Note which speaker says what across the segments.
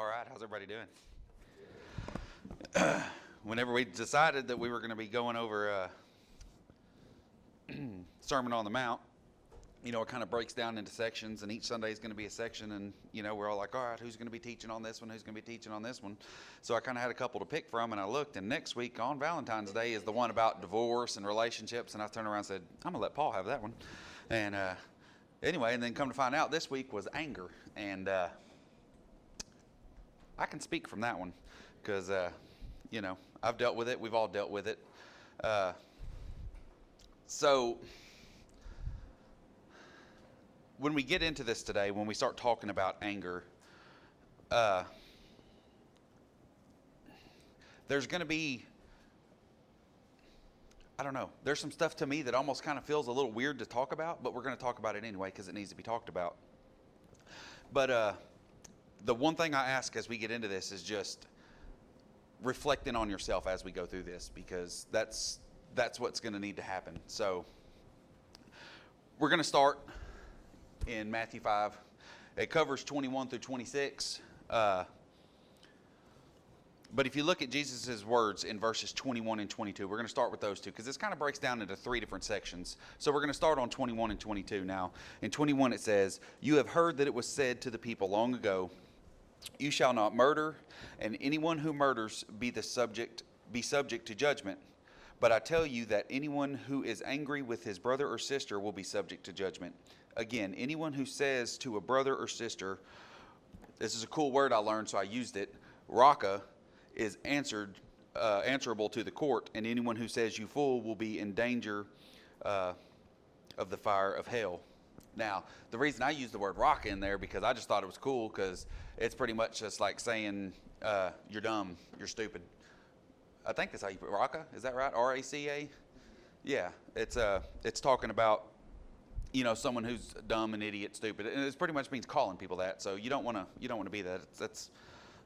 Speaker 1: All right, how's everybody doing? Whenever we decided that we were going to be going over uh, Sermon on the Mount, you know, it kind of breaks down into sections, and each Sunday is going to be a section, and you know, we're all like, all right, who's going to be teaching on this one? Who's going to be teaching on this one? So I kind of had a couple to pick from, and I looked, and next week on Valentine's Day is the one about divorce and relationships, and I turned around and said, I'm gonna let Paul have that one, and uh, anyway, and then come to find out, this week was anger, and uh, I can speak from that one because, uh, you know, I've dealt with it. We've all dealt with it. Uh, so when we get into this today, when we start talking about anger, uh, there's going to be, I don't know, there's some stuff to me that almost kind of feels a little weird to talk about, but we're going to talk about it anyway because it needs to be talked about. But uh, the one thing I ask as we get into this is just reflecting on yourself as we go through this because that's that's what's going to need to happen. So we're going to start in Matthew 5. It covers 21 through 26. Uh, but if you look at Jesus' words in verses 21 and 22, we're going to start with those two because this kind of breaks down into three different sections. So we're going to start on 21 and 22 now. In 21, it says, You have heard that it was said to the people long ago, You shall not murder, and anyone who murders be the subject be subject to judgment. But I tell you that anyone who is angry with his brother or sister will be subject to judgment. Again, anyone who says to a brother or sister, this is a cool word I learned, so I used it. Raca is answered, uh, answerable to the court, and anyone who says you fool will be in danger uh, of the fire of hell. Now, the reason I use the word raca in there because I just thought it was cool because it's pretty much just like saying uh, you're dumb, you're stupid. I think that's how you put raca. Is that right? R A C A. Yeah, it's uh, it's talking about you know someone who's dumb and idiot, stupid, and it pretty much means calling people that. So you don't want to you don't want to be that. It's, that's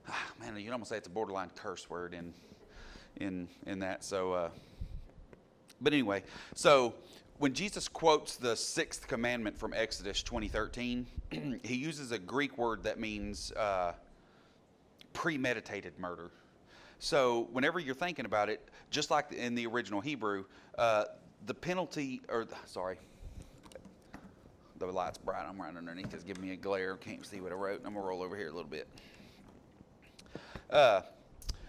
Speaker 1: ah, man, you almost say it's a borderline curse word in in in that. So, uh, but anyway, so when Jesus quotes the sixth commandment from Exodus 2013, he uses a Greek word that means uh, premeditated murder. So whenever you're thinking about it, just like in the original Hebrew, uh, the penalty, or sorry, the light's bright. I'm right underneath. It's giving me a glare. Can't see what I wrote. I'm gonna roll over here a little bit. Uh,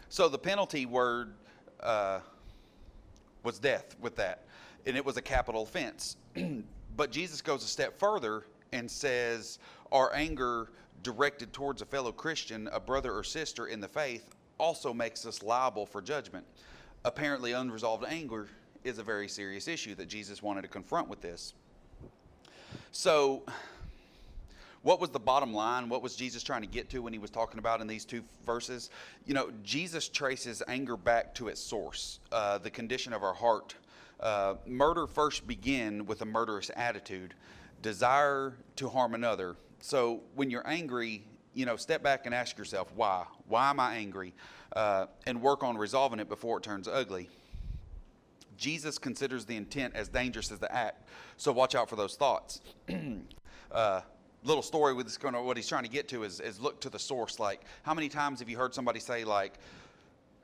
Speaker 1: so the penalty word uh, was death with that, and it was a capital offense. but Jesus goes a step further and says, our anger directed towards a fellow Christian, a brother or sister in the faith, also makes us liable for judgment. Apparently, unresolved anger is a very serious issue that Jesus wanted to confront with this. So, what was the bottom line? What was Jesus trying to get to when he was talking about in these two verses? You know, Jesus traces anger back to its source, uh, the condition of our heart. Uh, murder first began with a murderous attitude, desire to harm another. So, when you're angry, you know, step back and ask yourself, why? Why am I angry? Uh, and work on resolving it before it turns ugly. Jesus considers the intent as dangerous as the act. So watch out for those thoughts. uh, little story with this kind of what he's trying to get to is, is look to the source. Like, how many times have you heard somebody say, like,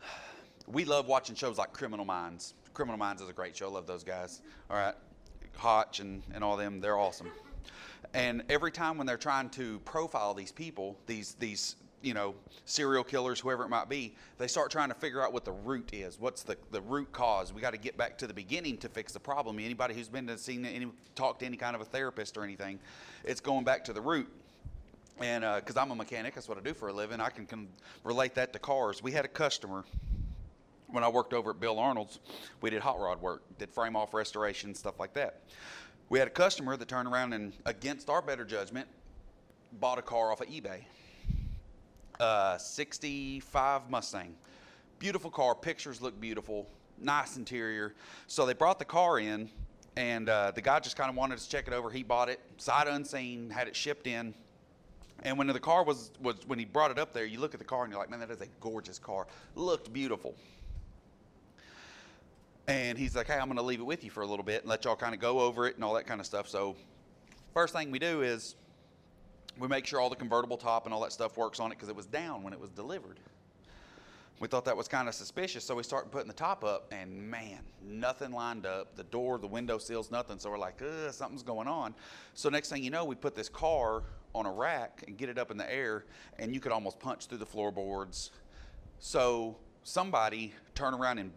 Speaker 1: we love watching shows like Criminal Minds. Criminal Minds is a great show. I love those guys. All right. Hotch and, and all them, they're awesome. And every time when they're trying to profile these people, these these you know, serial killers, whoever it might be, they start trying to figure out what the root is. What's the, the root cause? We got to get back to the beginning to fix the problem. Anybody who's been to seen any, talk to any kind of a therapist or anything, it's going back to the root. And because uh, I'm a mechanic, that's what I do for a living, I can, can relate that to cars. We had a customer when I worked over at Bill Arnold's. We did hot rod work, did frame off restoration, stuff like that. We had a customer that turned around and, against our better judgment, bought a car off of eBay uh, 65 Mustang. Beautiful car, pictures look beautiful, nice interior. So they brought the car in, and uh, the guy just kind of wanted to check it over. He bought it, sight unseen, had it shipped in. And when the car was, was when he brought it up there, you look at the car and you're like, man, that is a gorgeous car. Looked beautiful. And he's like, hey, I'm going to leave it with you for a little bit and let y'all kind of go over it and all that kind of stuff. So, first thing we do is We make sure all the convertible top and all that stuff works on it because it was down when it was delivered. We thought that was kind of suspicious, so we started putting the top up, and man, nothing lined up. The door, the window seals, nothing. So we're like, Ugh, something's going on. So next thing you know, we put this car on a rack and get it up in the air, and you could almost punch through the floorboards. So somebody turned around and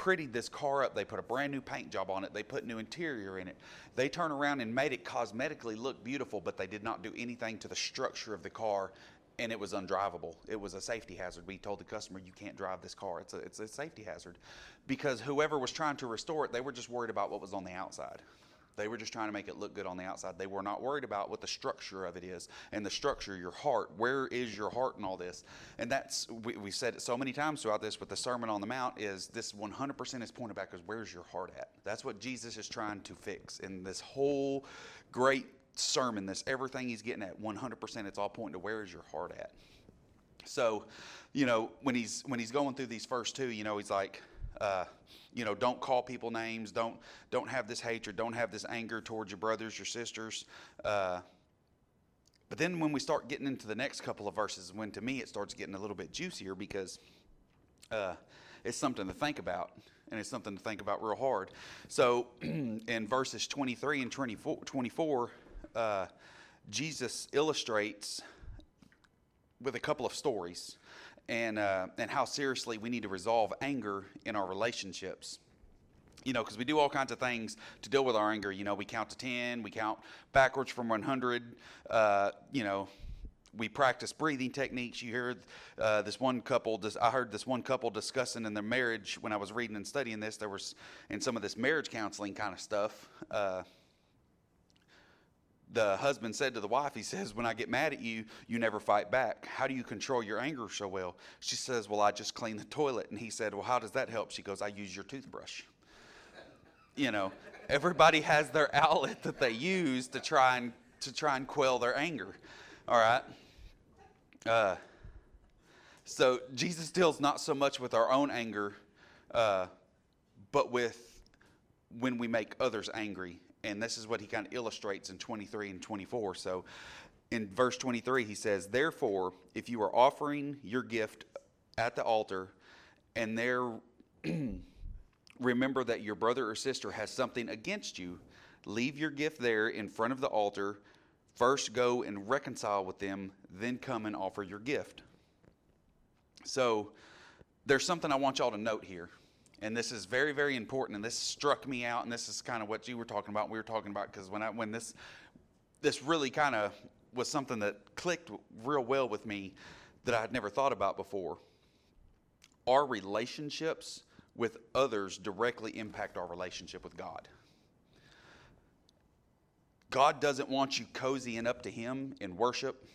Speaker 1: prettied this car up. They put a brand new paint job on it. They put new interior in it. They turned around and made it cosmetically look beautiful, but they did not do anything to the structure of the car and it was undrivable. It was a safety hazard. We told the customer, "You can't drive this car. It's a it's a safety hazard," because whoever was trying to restore it, they were just worried about what was on the outside. They were just trying to make it look good on the outside. They were not worried about what the structure of it is and the structure, your heart. Where is your heart in all this? And that's we, we said it so many times throughout this with the Sermon on the Mount is this 100% is pointed back as where's your heart at? That's what Jesus is trying to fix in this whole great sermon, this everything he's getting at, 100%, it's all pointing to where is your heart at. So, you know, when he's when he's going through these first two, you know, he's like, uh, you know, don't call people names, don't don't have this hatred, don't have this anger towards your brothers, your sisters. Uh, but then when we start getting into the next couple of verses, when to me it starts getting a little bit juicier because uh, it's something to think about and it's something to think about real hard. So in verses 23 and 24, 24 uh, Jesus illustrates with a couple of stories and, uh, and how seriously we need to resolve anger in our relationships. You know, because we do all kinds of things to deal with our anger. You know, we count to 10, we count backwards from 100. Uh, you know, we practice breathing techniques. You hear uh, this one couple. I heard this one couple discussing in their marriage when I was reading and studying this. There was in some of this marriage counseling kind of stuff. Uh, the husband said to the wife, he says, When I get mad at you, you never fight back. How do you control your anger so well? She says, Well, I just clean the toilet. And he said, Well, how does that help? She goes, I use your toothbrush. You know, everybody has their outlet that they use to try and to try and quell their anger. All right. Uh, so Jesus deals not so much with our own anger, uh, but with when we make others angry and this is what he kind of illustrates in 23 and 24. So in verse 23, he says, Therefore, if you are offering your gift at the altar, and there remember that your brother or sister has something against you, leave your gift there in front of the altar. First go and reconcile with them, then come and offer your gift. So there's something I want y'all to note here and this is very very important and this struck me out and this is kind of what you were talking about we were talking about because when i when this this really kind of was something that clicked real well with me that i had never thought about before. Our relationships with others directly impact our relationship with god. God doesn't want you cozying up to him in worship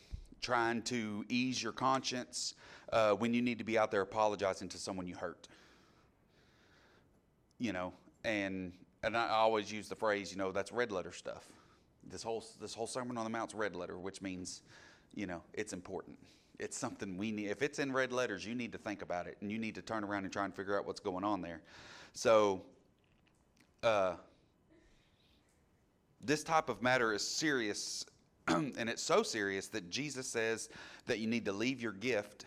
Speaker 1: trying to ease your conscience uh, when you need to be out there apologizing to someone you hurt you know, and and I always use the phrase, you know, that's red letter stuff. This whole this whole Sermon on the Mount's red letter, which means, you know, it's important. It's something we need. If it's in red letters, you need to think about it, and you need to turn around and try and figure out what's going on there. So, uh, this type of matter is serious, and it's so serious that Jesus says that you need to leave your gift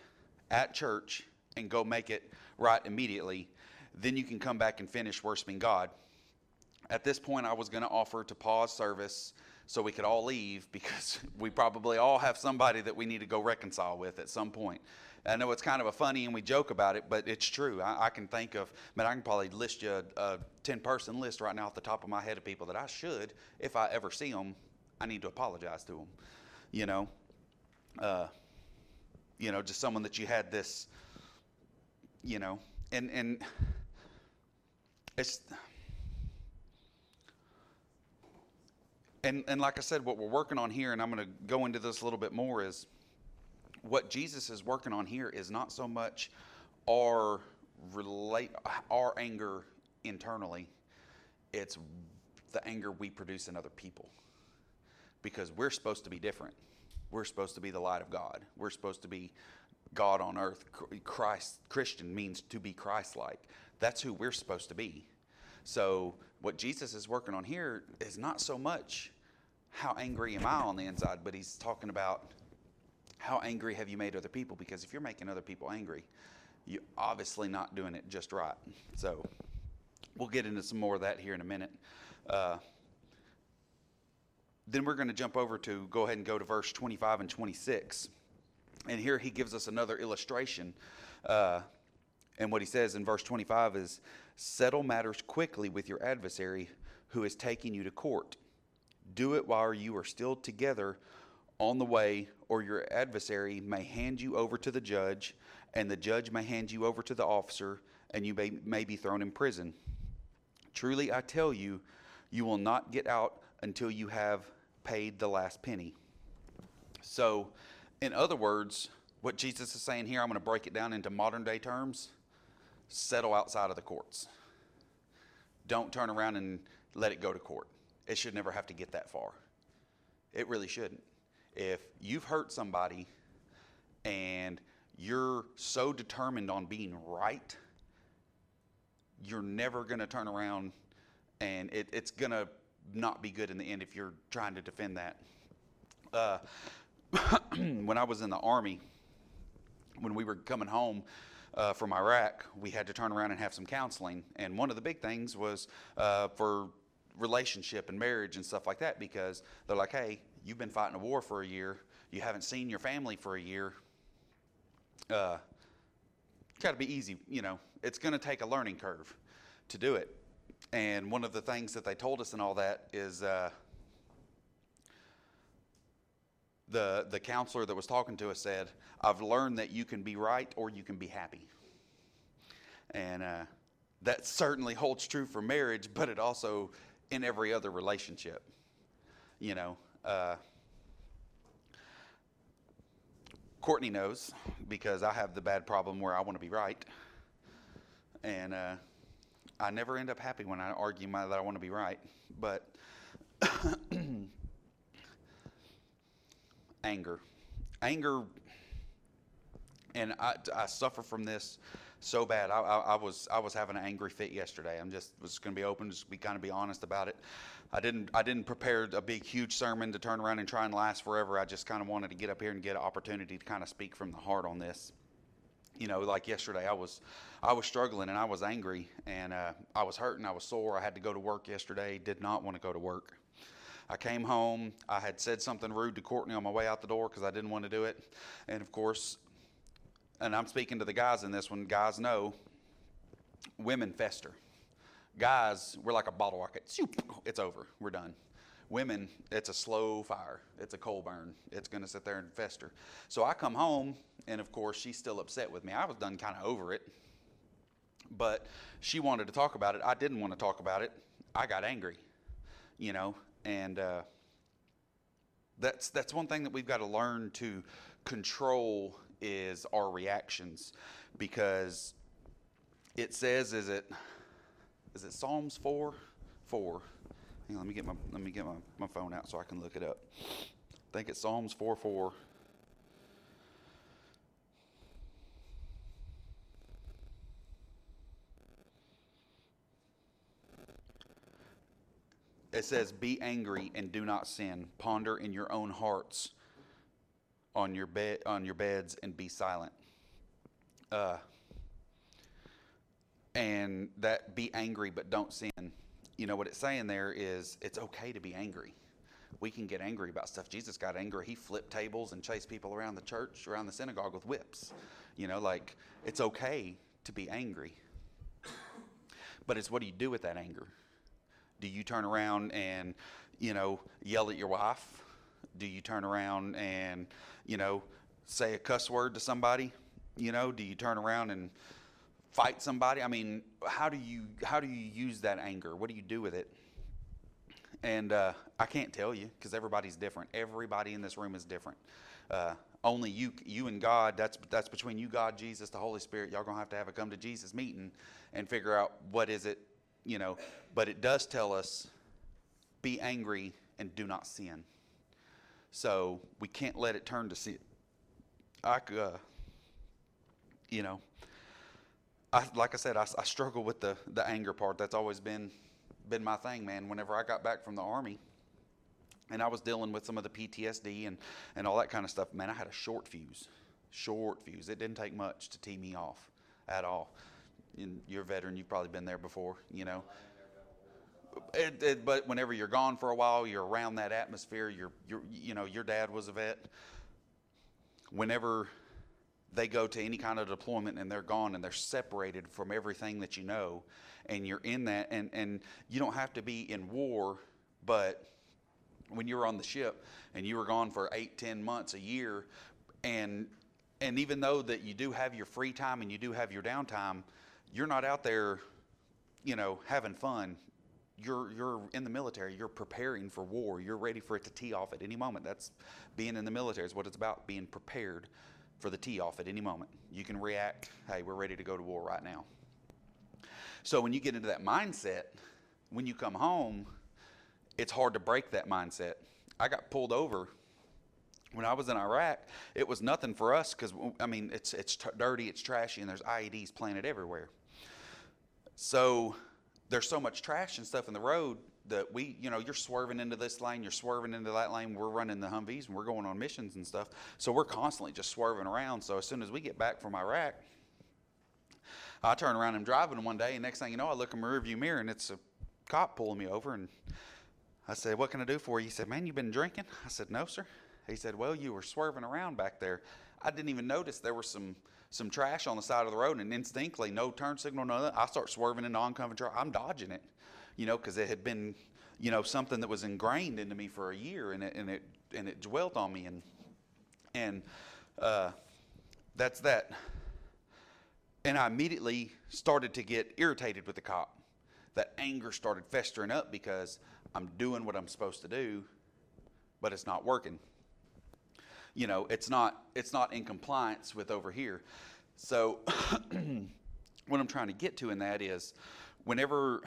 Speaker 1: at church and go make it right immediately then you can come back and finish worshiping God. At this point, I was going to offer to pause service so we could all leave because we probably all have somebody that we need to go reconcile with at some point. I know it's kind of a funny and we joke about it, but it's true. I, I can think of, man, I can probably list you a, a 10 person list right now off the top of my head of people that I should, if I ever see them, I need to apologize to them. You know, uh, you know, just someone that you had this, you know, and, and, it's and and like I said, what we're working on here, and I'm going to go into this a little bit more, is what Jesus is working on here is not so much our relate our anger internally; it's the anger we produce in other people, because we're supposed to be different. We're supposed to be the light of God. We're supposed to be God on earth. Christ Christian means to be Christ-like. That's who we're supposed to be. So what Jesus is working on here is not so much how angry am I on the inside, but he's talking about how angry have you made other people? Because if you're making other people angry, you're obviously not doing it just right. So we'll get into some more of that here in a minute. Uh, then we're going to jump over to go ahead and go to verse 25 and 26. And here he gives us another illustration. Uh, and what he says in verse 25 is settle matters quickly with your adversary who is taking you to court. Do it while you are still together on the way, or your adversary may hand you over to the judge, and the judge may hand you over to the officer, and you may, may be thrown in prison. Truly, I tell you, you will not get out until you have paid the last penny. So, in other words, what Jesus is saying here, I'm going to break it down into modern day terms settle outside of the courts. Don't turn around and let it go to court. It should never have to get that far. It really shouldn't. If you've hurt somebody and you're so determined on being right, you're never going to turn around and it, it's going to not be good in the end if you're trying to defend that. Uh, when I was in the Army, when we were coming home uh, from Iraq, we had to turn around and have some counseling. And one of the big things was uh, for relationship and marriage and stuff like that because they're like, hey, you've been fighting a war for a year, you haven't seen your family for a year. Uh, got to be easy, you know. It's going to take a learning curve to do it. And one of the things that they told us and all that is uh, the the counselor that was talking to us said, "I've learned that you can be right or you can be happy." And uh, that certainly holds true for marriage, but it also in every other relationship. You know, uh, Courtney knows because I have the bad problem where I want to be right, and uh, I never end up happy when I argue my, that I want to be right. But anger, anger, and I, I suffer from this so bad. I, I, I, was I was having an angry fit yesterday. I'm just was going to be open, just be kind of be honest about it. I didn't I didn't prepare a big huge sermon to turn around and try and last forever. I just kind of wanted to get up here and get an opportunity to kind of speak from the heart on this. You know, like yesterday, I was I was struggling and I was angry and uh, I was hurting. I was sore. I had to go to work yesterday. Did not want to go to work. I came home. I had said something rude to Courtney on my way out the door because I didn't want to do it. And of course, and I'm speaking to the guys in this one, guys know women fester. Guys, we're like a bottle rocket. It's over. We're done. Women, it's a slow fire. It's a coal burn. It's going to sit there and fester. So I come home, and of course, she's still upset with me. I was done kind of over it, but she wanted to talk about it. I didn't want to talk about it. I got angry, you know, and uh, that's that's one thing that we've got to learn to control is our reactions because it says is it is it Psalms 4 4 Hang on, let me get my let me get my, my phone out so I can look it up. I think it's Psalms 4 4. It says, Be angry and do not sin. Ponder in your own hearts on your bed on your beds and be silent. Uh, and that be angry but don't sin. You know what it's saying there is it's okay to be angry. We can get angry about stuff. Jesus got angry. He flipped tables and chased people around the church, around the synagogue with whips. You know, like it's okay to be angry. But it's what do you do with that anger? Do you turn around and, you know, yell at your wife? Do you turn around and, you know, say a cuss word to somebody? You know, do you turn around and fight somebody? I mean, how do you how do you use that anger? What do you do with it? And uh, I can't tell you because everybody's different. Everybody in this room is different. Uh, only you, you and God. That's that's between you, God, Jesus, the Holy Spirit. Y'all gonna have to have a come to Jesus meeting and figure out what is it, you know. But it does tell us, be angry and do not sin. So we can't let it turn to sin. I, uh, you know, I, like I said, I, I struggle with the, the anger part. That's always been been my thing, man. Whenever I got back from the army, and I was dealing with some of the PTSD and, and all that kind of stuff. Man, I had a short fuse, short fuse. It didn't take much to tee me off at all. And you're a veteran, you've probably been there before, you know. It, it, but whenever you're gone for a while, you're around that atmosphere. You're, you're, you know, your dad was a vet. Whenever they go to any kind of deployment and they're gone and they're separated from everything that you know, and you're in that, and, and you don't have to be in war, but when you were on the ship and you were gone for eight, ten months, a year, and and even though that you do have your free time and you do have your downtime, you're not out there, you know, having fun. You're you're in the military. You're preparing for war. You're ready for it to tee off at any moment. That's being in the military is what it's about. Being prepared for the tee off at any moment. You can react. Hey, we're ready to go to war right now. So when you get into that mindset, when you come home it's hard to break that mindset. I got pulled over when I was in Iraq. It was nothing for us because I mean it's it's t- dirty, it's trashy, and there's IEDs planted everywhere. So there's so much trash and stuff in the road that we, you know, you're swerving into this lane, you're swerving into that lane. We're running the Humvees and we're going on missions and stuff. So we're constantly just swerving around. So as soon as we get back from Iraq, I turn around and I'm driving one day, and next thing you know, I look in my rearview mirror and it's a cop pulling me over and I said, What can I do for you? He said, Man, you've been drinking? I said, No, sir. He said, Well, you were swerving around back there. I didn't even notice there were some some trash on the side of the road, and instinctively, no turn signal, none I start swerving into oncoming traffic. I'm dodging it, you know, because it had been, you know, something that was ingrained into me for a year, and it and it and it dwelt on me, and and uh, that's that. And I immediately started to get irritated with the cop. That anger started festering up because I'm doing what I'm supposed to do, but it's not working. You know, it's not it's not in compliance with over here. So what I'm trying to get to in that is whenever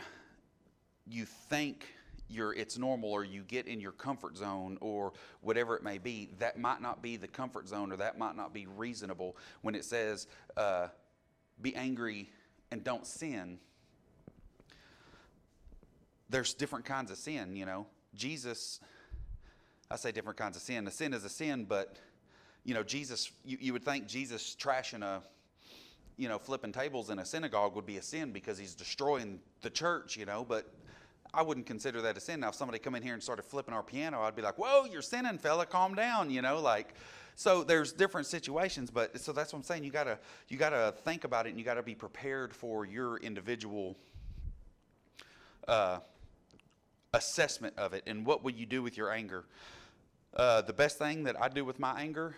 Speaker 1: you think you're it's normal or you get in your comfort zone or whatever it may be, that might not be the comfort zone or that might not be reasonable when it says uh, be angry and don't sin there's different kinds of sin, you know. Jesus, I say different kinds of sin. A sin is a sin, but, you know, Jesus, you, you would think Jesus trashing a, you know, flipping tables in a synagogue would be a sin because he's destroying the church, you know, but I wouldn't consider that a sin. Now, if somebody come in here and started flipping our piano, I'd be like, whoa, you're sinning, fella, calm down, you know, like, so there's different situations, but so that's what I'm saying. You gotta you gotta think about it, and you gotta be prepared for your individual uh, assessment of it and what will you do with your anger. Uh, the best thing that I do with my anger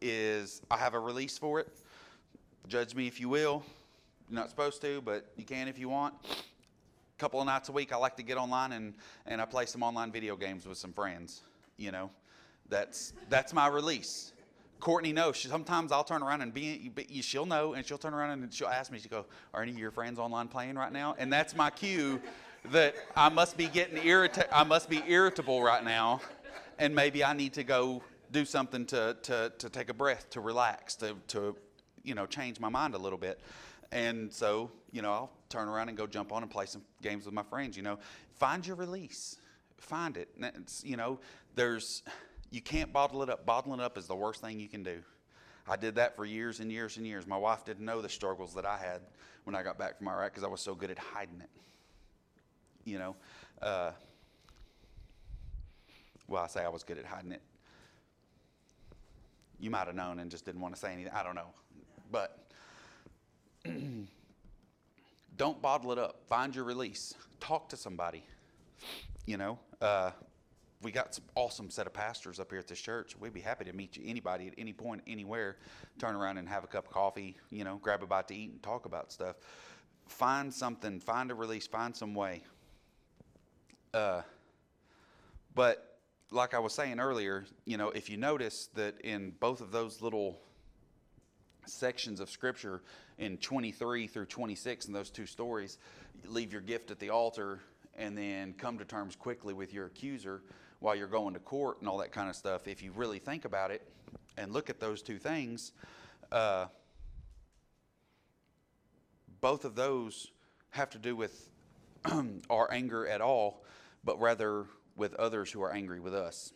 Speaker 1: is I have a release for it. Judge me if you will. You're not supposed to, but you can if you want. A couple of nights a week, I like to get online and, and I play some online video games with some friends. You know, that's that's my release. Courtney knows. She, sometimes I'll turn around and be, she'll know, and she'll turn around and she'll ask me. She go, "Are any of your friends online playing right now?" And that's my cue that I must be getting irritated. I must be irritable right now, and maybe I need to go do something to, to, to take a breath, to relax, to, to you know change my mind a little bit. And so you know I'll turn around and go jump on and play some games with my friends. You know, find your release, find it. It's, you know, there's you can't bottle it up. Bottling it up is the worst thing you can do. I did that for years and years and years. My wife didn't know the struggles that I had when I got back from Iraq because I was so good at hiding it you know. Uh, well, I say I was good at hiding it. You might have known and just didn't want to say anything. I don't know. But don't bottle it up. Find your release. Talk to somebody. You know, uh, we got some awesome set of pastors up here at this church. We'd be happy to meet you, anybody at any point, anywhere. Turn around and have a cup of coffee, you know, grab a bite to eat and talk about stuff. Find something, find a release, find some way. Uh, but like I was saying earlier, you know, if you notice that in both of those little sections of scripture in 23 through 26 in those two stories, leave your gift at the altar and then come to terms quickly with your accuser while you're going to court and all that kind of stuff. If you really think about it and look at those two things, uh, both of those have to do with our anger at all but rather with others who are angry with us.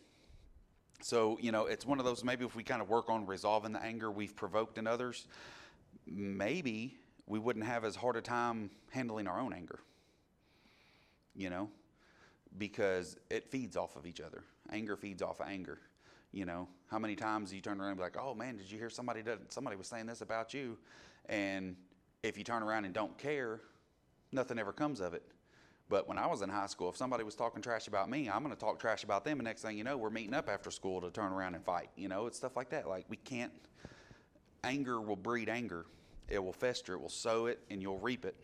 Speaker 1: So, you know, it's one of those maybe if we kind of work on resolving the anger we've provoked in others, maybe we wouldn't have as hard a time handling our own anger. You know, because it feeds off of each other. Anger feeds off of anger. You know, how many times you turn around and be like, "Oh man, did you hear somebody did, somebody was saying this about you?" And if you turn around and don't care, nothing ever comes of it. But when I was in high school, if somebody was talking trash about me, I'm going to talk trash about them. And next thing you know, we're meeting up after school to turn around and fight. You know, it's stuff like that. Like we can't. Anger will breed anger. It will fester. It will sow it, and you'll reap it.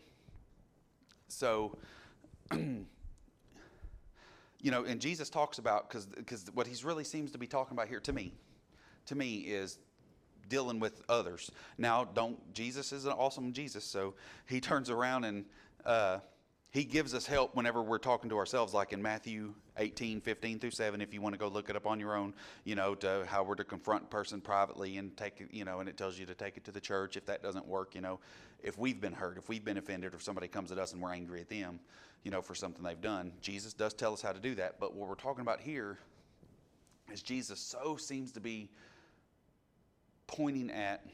Speaker 1: So. you know, and Jesus talks about because because what he's really seems to be talking about here to me, to me is dealing with others. Now, don't Jesus is an awesome Jesus, so he turns around and uh, he gives us help whenever we're talking to ourselves, like in Matthew 18, 15 through 7, if you want to go look it up on your own, you know, to how we're to confront a person privately and take it, you know, and it tells you to take it to the church if that doesn't work, you know, if we've been hurt, if we've been offended, or if somebody comes at us and we're angry at them, you know, for something they've done. Jesus does tell us how to do that. But what we're talking about here is Jesus so seems to be pointing at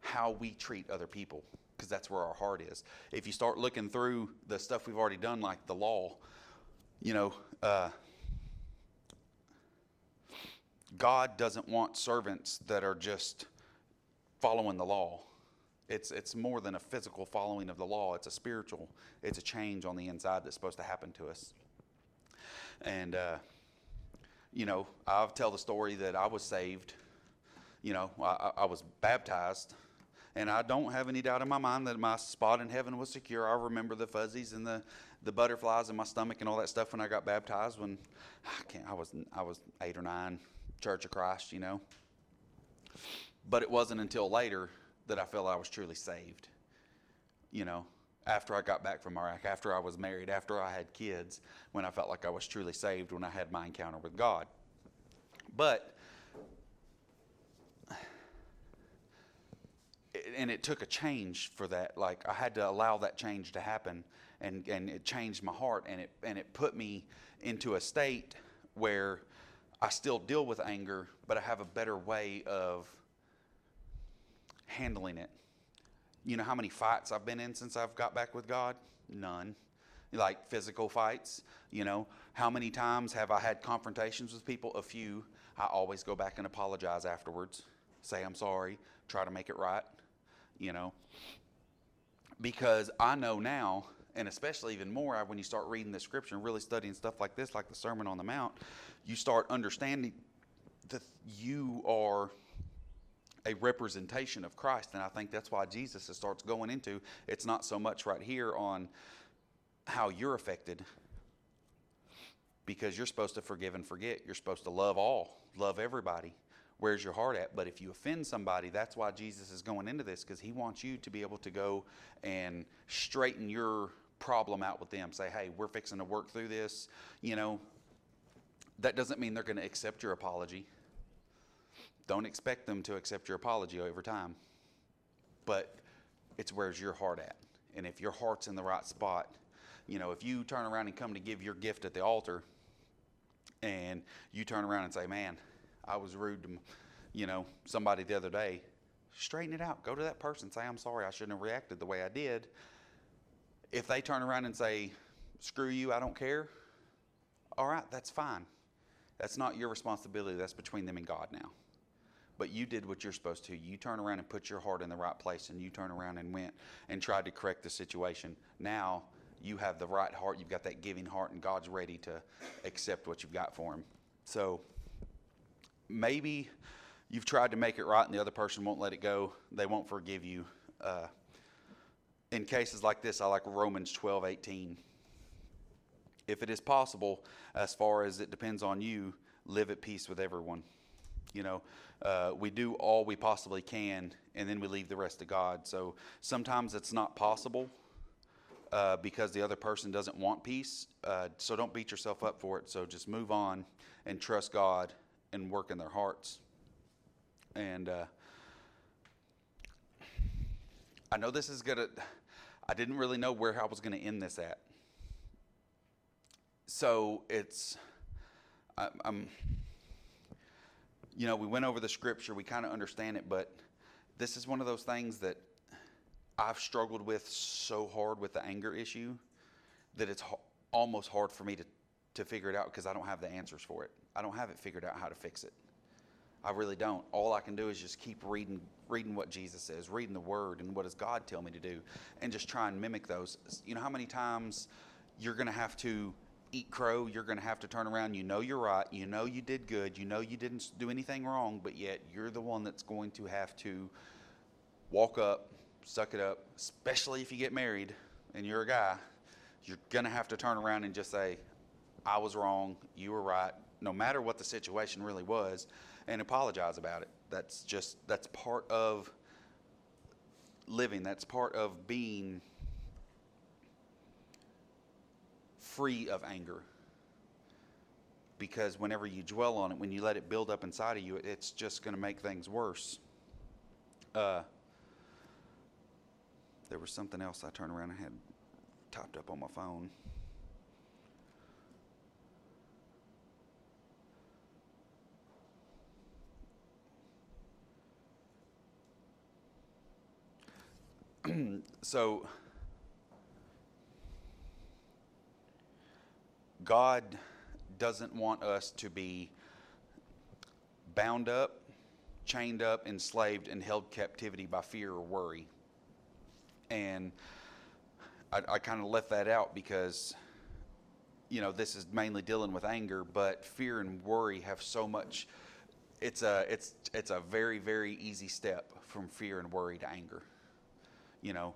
Speaker 1: how we treat other people because that's where our heart is. If you start looking through the stuff we've already done, like the law, you know, uh, God doesn't want servants that are just following the law. It's, it's more than a physical following of the law, it's a spiritual, it's a change on the inside that's supposed to happen to us. And, uh, you know, I'll tell the story that I was saved. You know, I, I was baptized and I don't have any doubt in my mind that my spot in heaven was secure. I remember the fuzzies and the, the butterflies in my stomach and all that stuff when I got baptized. When I can't, I was I was eight or nine, Church of Christ, you know. But it wasn't until later that I felt I was truly saved. You know, after I got back from Iraq, after I was married, after I had kids, when I felt like I was truly saved, when I had my encounter with God. But and it took a change for that. Like I had to allow that change to happen, and and it changed my heart, and it and it put me into a state where I still deal with anger, but I have a better way of handling it. You know how many fights I've been in since I've got back with God? None. Like physical fights, you know, how many times have I had confrontations with people? A few. I always go back and apologize afterwards, say I'm sorry, try to make it right you know, because I know now, and especially even more when you start reading the scripture and really studying stuff like this, like the Sermon on the Mount, you start understanding that you are a representation of Christ. And I think that's why Jesus starts going into it's not so much right here on how you're affected, because you're supposed to forgive and forget. You're supposed to love all, love everybody where's your heart at? But if you offend somebody, that's why Jesus is going into this because he wants you to be able to go and straighten your problem out with them. Say, hey, we're fixing to work through this. You know, that doesn't mean they're going to accept your apology. Don't expect them to accept your apology over time. But it's where's your heart at? And if your heart's in the right spot, you know, if you turn around and come to give your gift at the altar and you turn around and say, man, I was rude to, you know, somebody the other day. Straighten it out. Go to that person. Say, I'm sorry. I shouldn't have reacted the way I did. If they turn around and say, screw you, I don't care, all right, that's fine. That's not your responsibility. That's between them and God now. But you did what you're supposed to. You turn around and put your heart in the right place, and you turn around and went and tried to correct the situation. Now you have the right heart. You've got that giving heart, and God's ready to accept what you've got for Him. So, maybe you've tried to make it right and the other person won't let it go. They won't forgive you. Uh, in cases like this, I like Romans 12 18. If it is possible, as far as it depends on you, live at peace with everyone. You know, uh, we do all we possibly can, and then we leave the rest to God. So sometimes it's not possible uh, because the other person doesn't want peace. Uh, so don't beat yourself up for it. So just move on and trust God and work in their hearts. And uh, I know this is going to, I didn't really know where I was going to end this at. so it's, I, I'm, you know, we went over the scripture, we kind of understand it, but this is one of those things that I've struggled with so hard with the anger issue that it's almost hard for me to, to figure it out because I don't have the answers for it. I don't have it figured out how to fix it. I really don't. All I can do is just keep reading reading what Jesus says, reading the word and what does God tell me to do and just try and mimic those. You know how many times you're going to have to eat crow, you're going to have to turn around, you know you're right, you know you did good, you know you didn't do anything wrong, but yet you're the one that's going to have to walk up, suck it up, especially if you get married and you're a guy. You're going to have to turn around and just say, I was wrong, you were right, no matter what the situation really was, and apologize about it. That's just, that's part of living, that's part of being free of anger. Because whenever you dwell on it, when you let it build up inside of you, it's just going to make things worse. Uh, there was something else I turned around and had typed up on my phone. so God doesn't want us to be bound up, chained up, enslaved, and held captivity by fear or worry. And I, I kind of left that out because, you know, this is mainly dealing with anger, but fear and worry have so much. It's a it's it's a very very easy step from fear and worry to anger you know,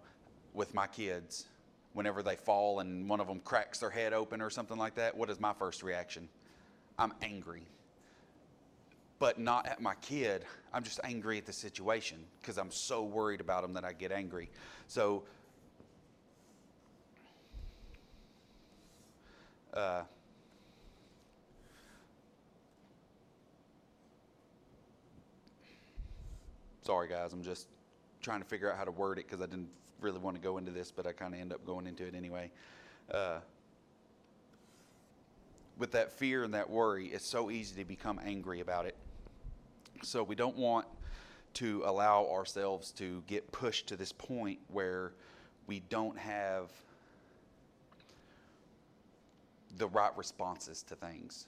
Speaker 1: with my kids, whenever they fall and one of them cracks their head open or something like that, what is my first reaction? I'm angry. But not at my kid. I'm just angry at the situation because I'm so worried about them that I get angry. So, uh, sorry guys, I'm just trying to figure out how to word it because I didn't really want to go into this, but I kind of end up going into it anyway. Uh, with that fear and that worry, it's so easy to become angry about it. So we don't want to allow ourselves to get pushed to this point where we don't have the right responses to things.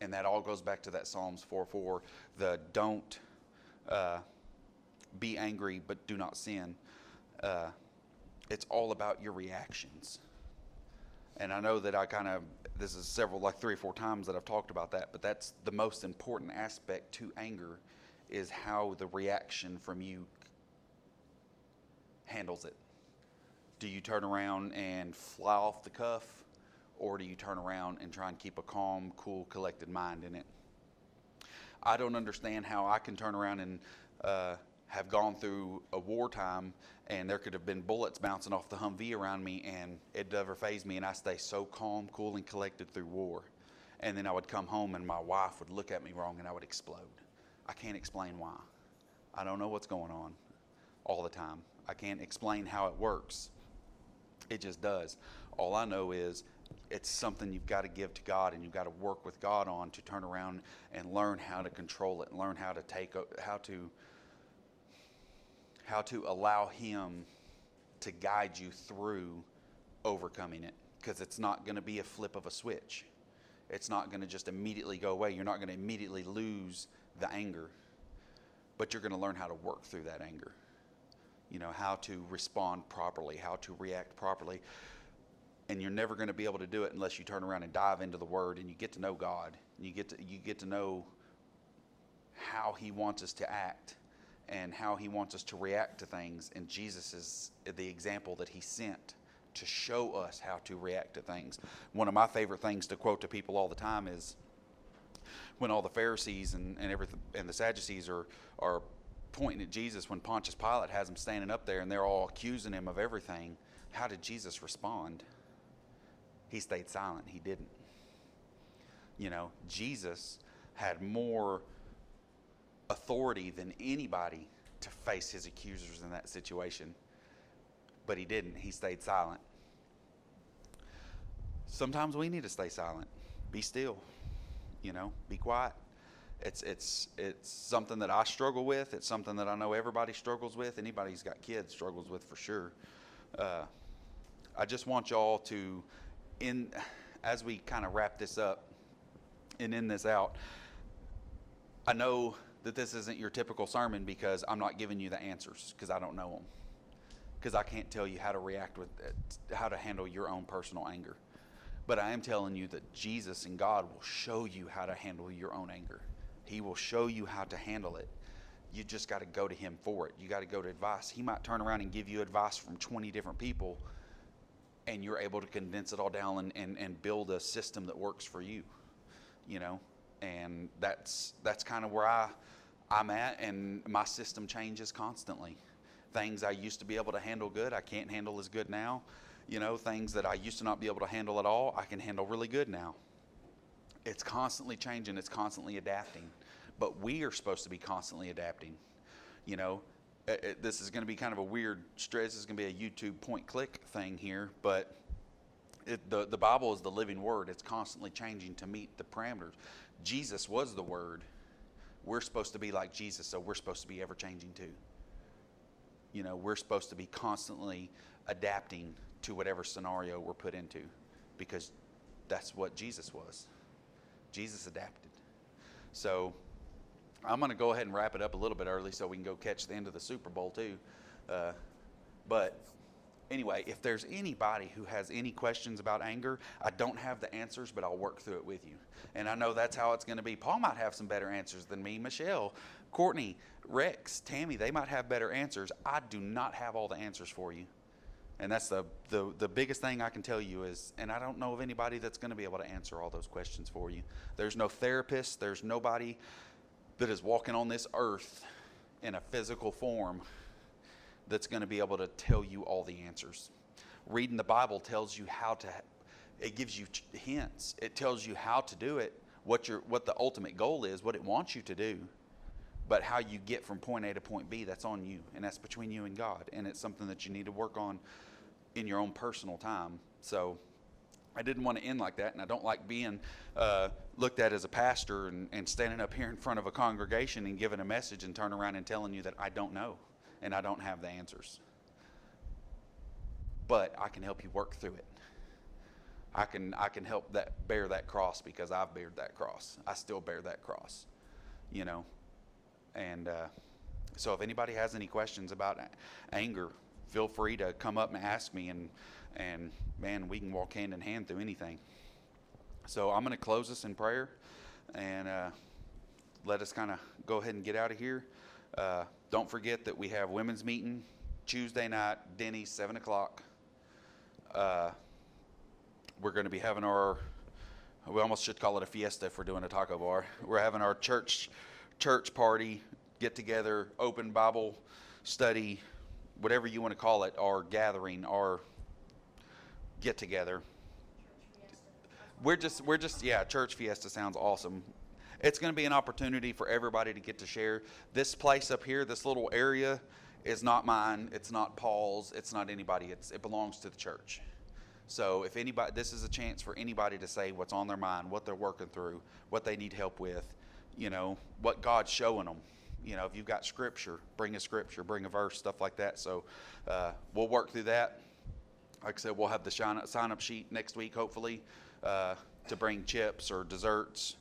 Speaker 1: And that all goes back to that Psalms 4 4, the don't. Uh, be angry but do not sin. Uh, it's all about your reactions. And I know that I kind of, this is several, like three or four times that I've talked about that, but that's the most important aspect to anger is how the reaction from you handles it. Do you turn around and fly off the cuff, or do you turn around and try and keep a calm, cool, collected mind in it? I don't understand how I can turn around and uh, have gone through a wartime and there could have been bullets bouncing off the Humvee around me and it never phased me and I stay so calm, cool, and collected through war. And then I would come home and my wife would look at me wrong and I would explode. I can't explain why. I don't know what's going on all the time. I can't explain how it works. It just does. All I know is it's something you've got to give to God and you've got to work with God on to turn around and learn how to control it and learn how to take how to how to allow Him to guide you through overcoming it because it's not going to be a flip of a switch. It's not going to just immediately go away. You're not going to immediately lose the anger, but you're going to learn how to work through that anger. You know, how to respond properly, how to react properly. And you're never going to be able to do it unless you turn around and dive into the Word and you get to know God. And you get to, you get to know how He wants us to act and how he wants us to react to things. And Jesus is the example that he sent to show us how to react to things. One of my favorite things to quote to people all the time is when all the Pharisees and, and everything and the Sadducees are are pointing at Jesus when Pontius Pilate has him standing up there and they're all accusing him of everything. How did Jesus respond? He stayed silent. He didn't. You know, Jesus had more authority than anybody to face his accusers in that situation. But he didn't, he stayed silent. sometimes we need to stay silent, be still, you know, be quiet. It's it's it's something that I struggle with. It's something that I know everybody struggles with. Anybody who's got kids struggles with for sure. Uh, I just want y'all to, in as we kind of wrap this up and end this out. I know that this isn't your typical sermon because I'm not giving you the answers because I don't know them. Because I can't tell you how to react with it, how to handle your own personal anger. But I am telling you that Jesus and God will show you how to handle your own anger. He will show you how to handle it. You just got to go to Him for it. You got to go to advice. He might turn around and give you advice from 20 different people, and you're able to condense it all down and, and, and build a system that works for you. You know, and that's that's kind of where I I'm at, and my system changes constantly. Things I used to be able to handle good, I can't handle as good now. You know, things that I used to not be able to handle at all, I can handle really good now. It's constantly changing, it's constantly adapting. But we are supposed to be constantly adapting. You know, it, it, this is going to be kind of a weird stress. This is going to be a YouTube point click thing here, but it, the, the Bible is the living word. It's constantly changing to meet the parameters. Jesus was the word. We're supposed to be like Jesus, so we're supposed to be ever changing too. You know, we're supposed to be constantly adapting to whatever scenario we're put into because that's what Jesus was. Jesus adapted. So I'm going to go ahead and wrap it up a little bit early so we can go catch the end of the Super Bowl too. Uh, but anyway, if there's anybody who has any questions about anger, I don't have the answers, but I'll work through it with you. And I know that's how it's going to be. Paul might have some better answers than me. Michelle, Courtney, Rex, Tammy, they might have better answers. I do not have all the answers for you. And that's the, the, the biggest thing I can tell you is, and I don't know of anybody that's going to be able to answer all those questions for you. There's no therapist, there's nobody that is walking on this earth in a physical form that's going to be able to tell you all the answers. Reading the Bible tells you how to, it gives you hints. It tells you how to do it, what, your, what the ultimate goal is, what it wants you to do. But how you get from point A to point B, that's on you. And that's between you and God. And it's something that you need to work on in your own personal time. So I didn't want to end like that. And I don't like being uh, looked at as a pastor and, and standing up here in front of a congregation and giving a message and turn around and telling you that I don't know and I don't have the answers. But I can help you work through it. I can I can help that bear that cross because I've bared that cross. I still bear that cross, you know. And uh, so, if anybody has any questions about anger, feel free to come up and ask me, and and man, we can walk hand in hand through anything. So I'm going to close this in prayer, and uh, let us kind of go ahead and get out of here. Uh, don't forget that we have women's meeting Tuesday night, Denny, 7 o'clock. Uh, we're going to be having our, we almost should call it a fiesta if we're doing a taco bar. We're having our church church party, get together, open Bible study, whatever you want to call it, our gathering, our get together. We're just, we're just, yeah, church fiesta sounds awesome it's going to be an opportunity for everybody to get to share. This place up here, this little area, is not mine. It's not Paul's. It's not anybody. It's, it belongs to the church. So if anybody, this is a chance for anybody to say what's on their mind, what they're working through, what they need help with, you know, what God's showing them. You know, if you've got scripture, bring a scripture, bring a verse, stuff like that. So uh, we'll work through that. Like I said, we'll have the sign up sheet next week, hopefully, uh, to bring chips or desserts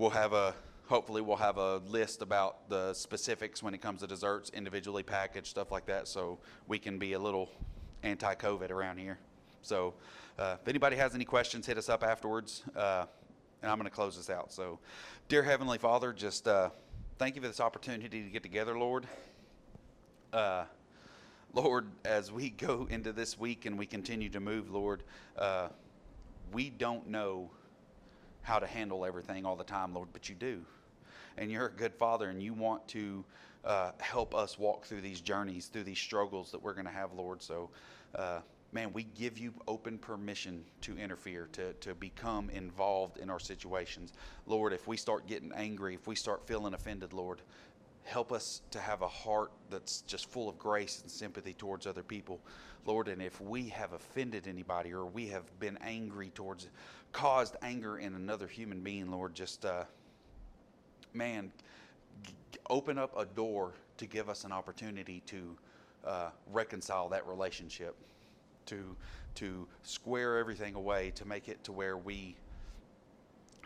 Speaker 1: we'll have a hopefully we'll have a list about the specifics when it comes to desserts individually packaged stuff like that so we can be a little anti-covid around here. So uh, if anybody has any questions hit us up afterwards uh, and i'm going to close this out. So dear heavenly father just uh, thank you for this opportunity to get together lord. Uh, lord as we go into this week and we continue to move lord uh, we don't know how to handle everything all the time, Lord, but you do. And you're a good father, and you want to uh, help us walk through these journeys, through these struggles that we're going to have, Lord. So, uh, man, we give you open permission to interfere, to, to become involved in our situations. Lord, if we start getting angry, if we start feeling offended, Lord, help us to have a heart that's just full of grace and sympathy towards other people, Lord. And if we have offended anybody or we have been angry towards, caused anger in another human being, Lord, just, uh, man, g- open up a door to give us an opportunity to uh, reconcile that relationship, to to square everything away, to make it to where we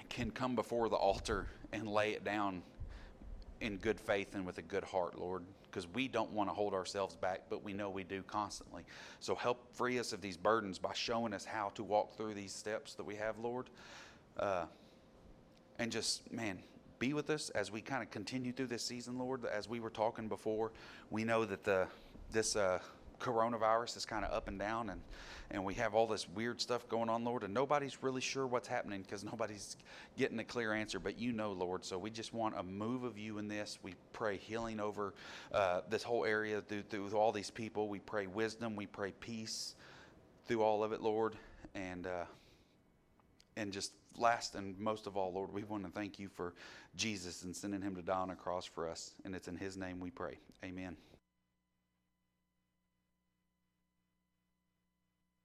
Speaker 1: can come before the altar and lay it down in good faith and with a good heart, Lord, because we don't want to hold ourselves back, but we know we do constantly. So help free us of these burdens by showing us how to walk through these steps that we have, Lord. Uh, and just, man, be with us as we kind of continue through this season, Lord. As we were talking before, we know that the this uh, coronavirus is kind of up and down, and and we have all this weird stuff going on, Lord, and nobody's really sure what's happening because nobody's getting a clear answer. But you know, Lord, so we just want a move of you in this. We pray healing over uh, this whole area through through all these people. We pray wisdom. We pray peace through all of it, Lord, and. Uh, and just last and most of all, Lord, we want to thank you for Jesus and sending him to die on a cross for us. And it's in his name we pray. Amen.